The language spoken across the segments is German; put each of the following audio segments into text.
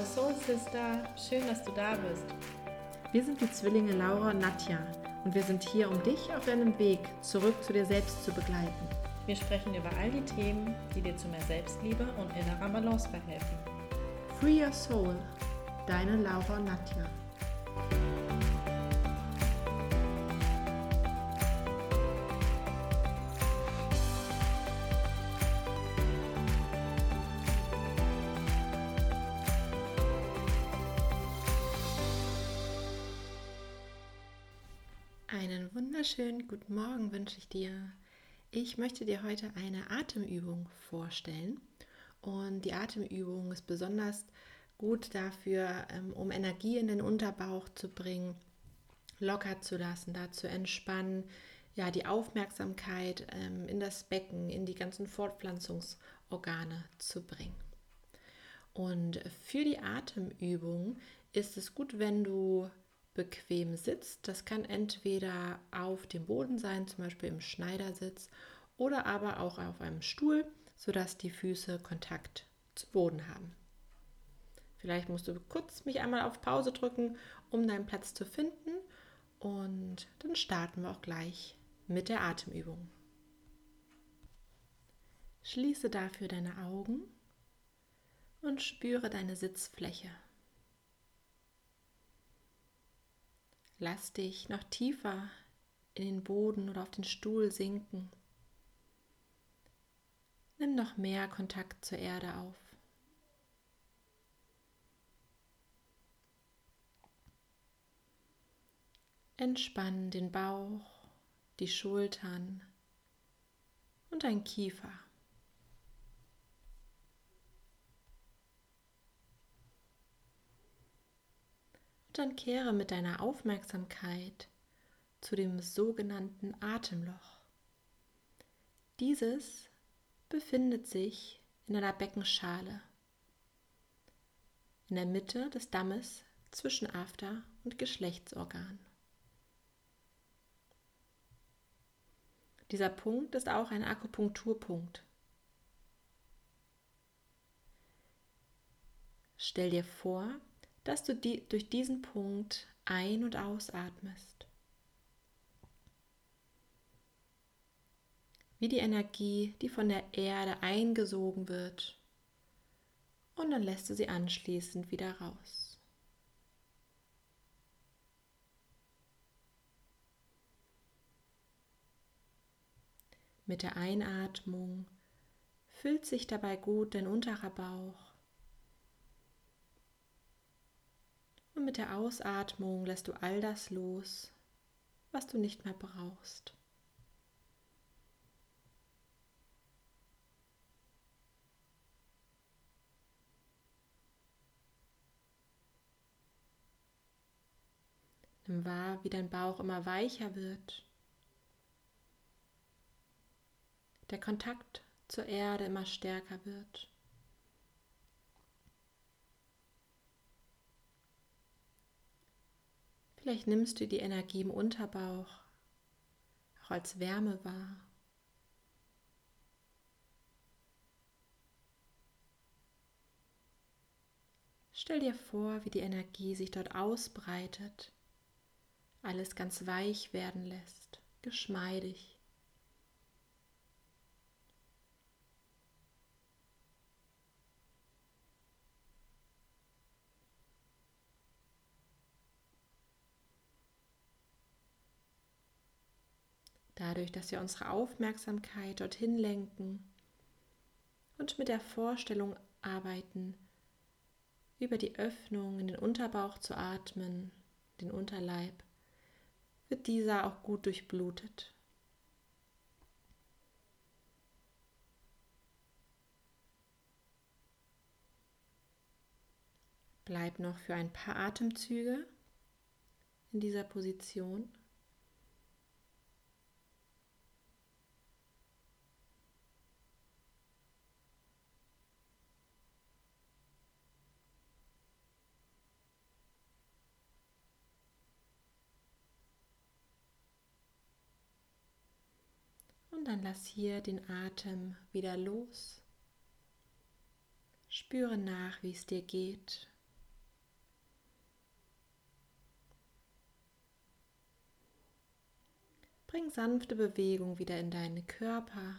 Hallo Soul Sister, schön, dass du da bist. Wir sind die Zwillinge Laura und Nadja und wir sind hier, um dich auf deinem Weg zurück zu dir selbst zu begleiten. Wir sprechen über all die Themen, die dir zu mehr Selbstliebe und innerer Balance verhelfen. Free Your Soul, deine Laura und Nadja. Wunderschönen guten Morgen wünsche ich dir. Ich möchte dir heute eine Atemübung vorstellen. Und die Atemübung ist besonders gut dafür, ähm, um Energie in den Unterbauch zu bringen, locker zu lassen, da zu entspannen, ja, die Aufmerksamkeit ähm, in das Becken, in die ganzen Fortpflanzungsorgane zu bringen. Und für die Atemübung ist es gut, wenn du bequem sitzt. Das kann entweder auf dem Boden sein, zum Beispiel im Schneidersitz, oder aber auch auf einem Stuhl, sodass die Füße Kontakt zu Boden haben. Vielleicht musst du kurz mich einmal auf Pause drücken, um deinen Platz zu finden. Und dann starten wir auch gleich mit der Atemübung. Schließe dafür deine Augen und spüre deine Sitzfläche. Lass dich noch tiefer in den Boden oder auf den Stuhl sinken. Nimm noch mehr Kontakt zur Erde auf. Entspann den Bauch, die Schultern und dein Kiefer. Dann kehre mit deiner Aufmerksamkeit zu dem sogenannten Atemloch. Dieses befindet sich in einer Beckenschale, in der Mitte des Dammes zwischen After und Geschlechtsorgan. Dieser Punkt ist auch ein Akupunkturpunkt. Stell dir vor, dass du die, durch diesen Punkt ein- und ausatmest. Wie die Energie, die von der Erde eingesogen wird und dann lässt du sie anschließend wieder raus. Mit der Einatmung füllt sich dabei gut dein unterer Bauch Und mit der Ausatmung lässt du all das los, was du nicht mehr brauchst. Nimm wahr, wie dein Bauch immer weicher wird. Der Kontakt zur Erde immer stärker wird. Vielleicht nimmst du die Energie im Unterbauch auch als Wärme wahr. Stell dir vor, wie die Energie sich dort ausbreitet, alles ganz weich werden lässt, geschmeidig. Dadurch, dass wir unsere Aufmerksamkeit dorthin lenken und mit der Vorstellung arbeiten, über die Öffnung in den Unterbauch zu atmen, den Unterleib, wird dieser auch gut durchblutet. Bleib noch für ein paar Atemzüge in dieser Position. Dann lass hier den Atem wieder los. Spüre nach, wie es dir geht. Bring sanfte Bewegung wieder in deinen Körper.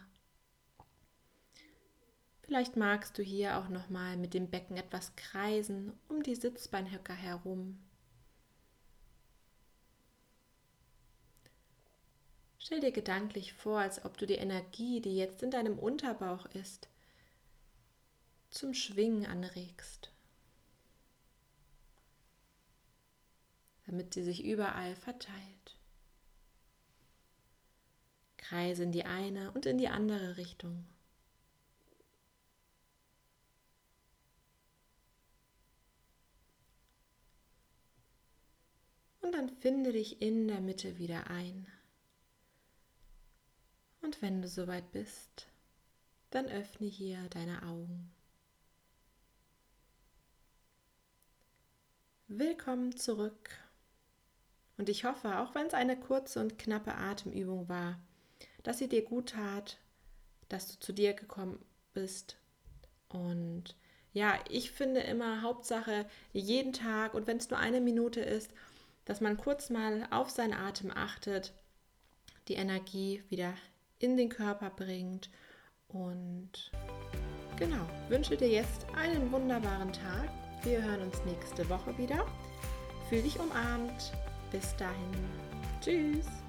Vielleicht magst du hier auch noch mal mit dem Becken etwas kreisen um die Sitzbeinhöcker herum. Stell dir gedanklich vor, als ob du die Energie, die jetzt in deinem Unterbauch ist, zum Schwingen anregst, damit sie sich überall verteilt. Kreise in die eine und in die andere Richtung. Und dann finde dich in der Mitte wieder ein. Und wenn du soweit bist, dann öffne hier deine Augen. Willkommen zurück. Und ich hoffe, auch wenn es eine kurze und knappe Atemübung war, dass sie dir gut tat, dass du zu dir gekommen bist. Und ja, ich finde immer Hauptsache jeden Tag und wenn es nur eine Minute ist, dass man kurz mal auf seinen Atem achtet, die Energie wieder in den Körper bringt. Und genau, wünsche dir jetzt einen wunderbaren Tag. Wir hören uns nächste Woche wieder. Fühl dich umarmt. Bis dahin. Tschüss.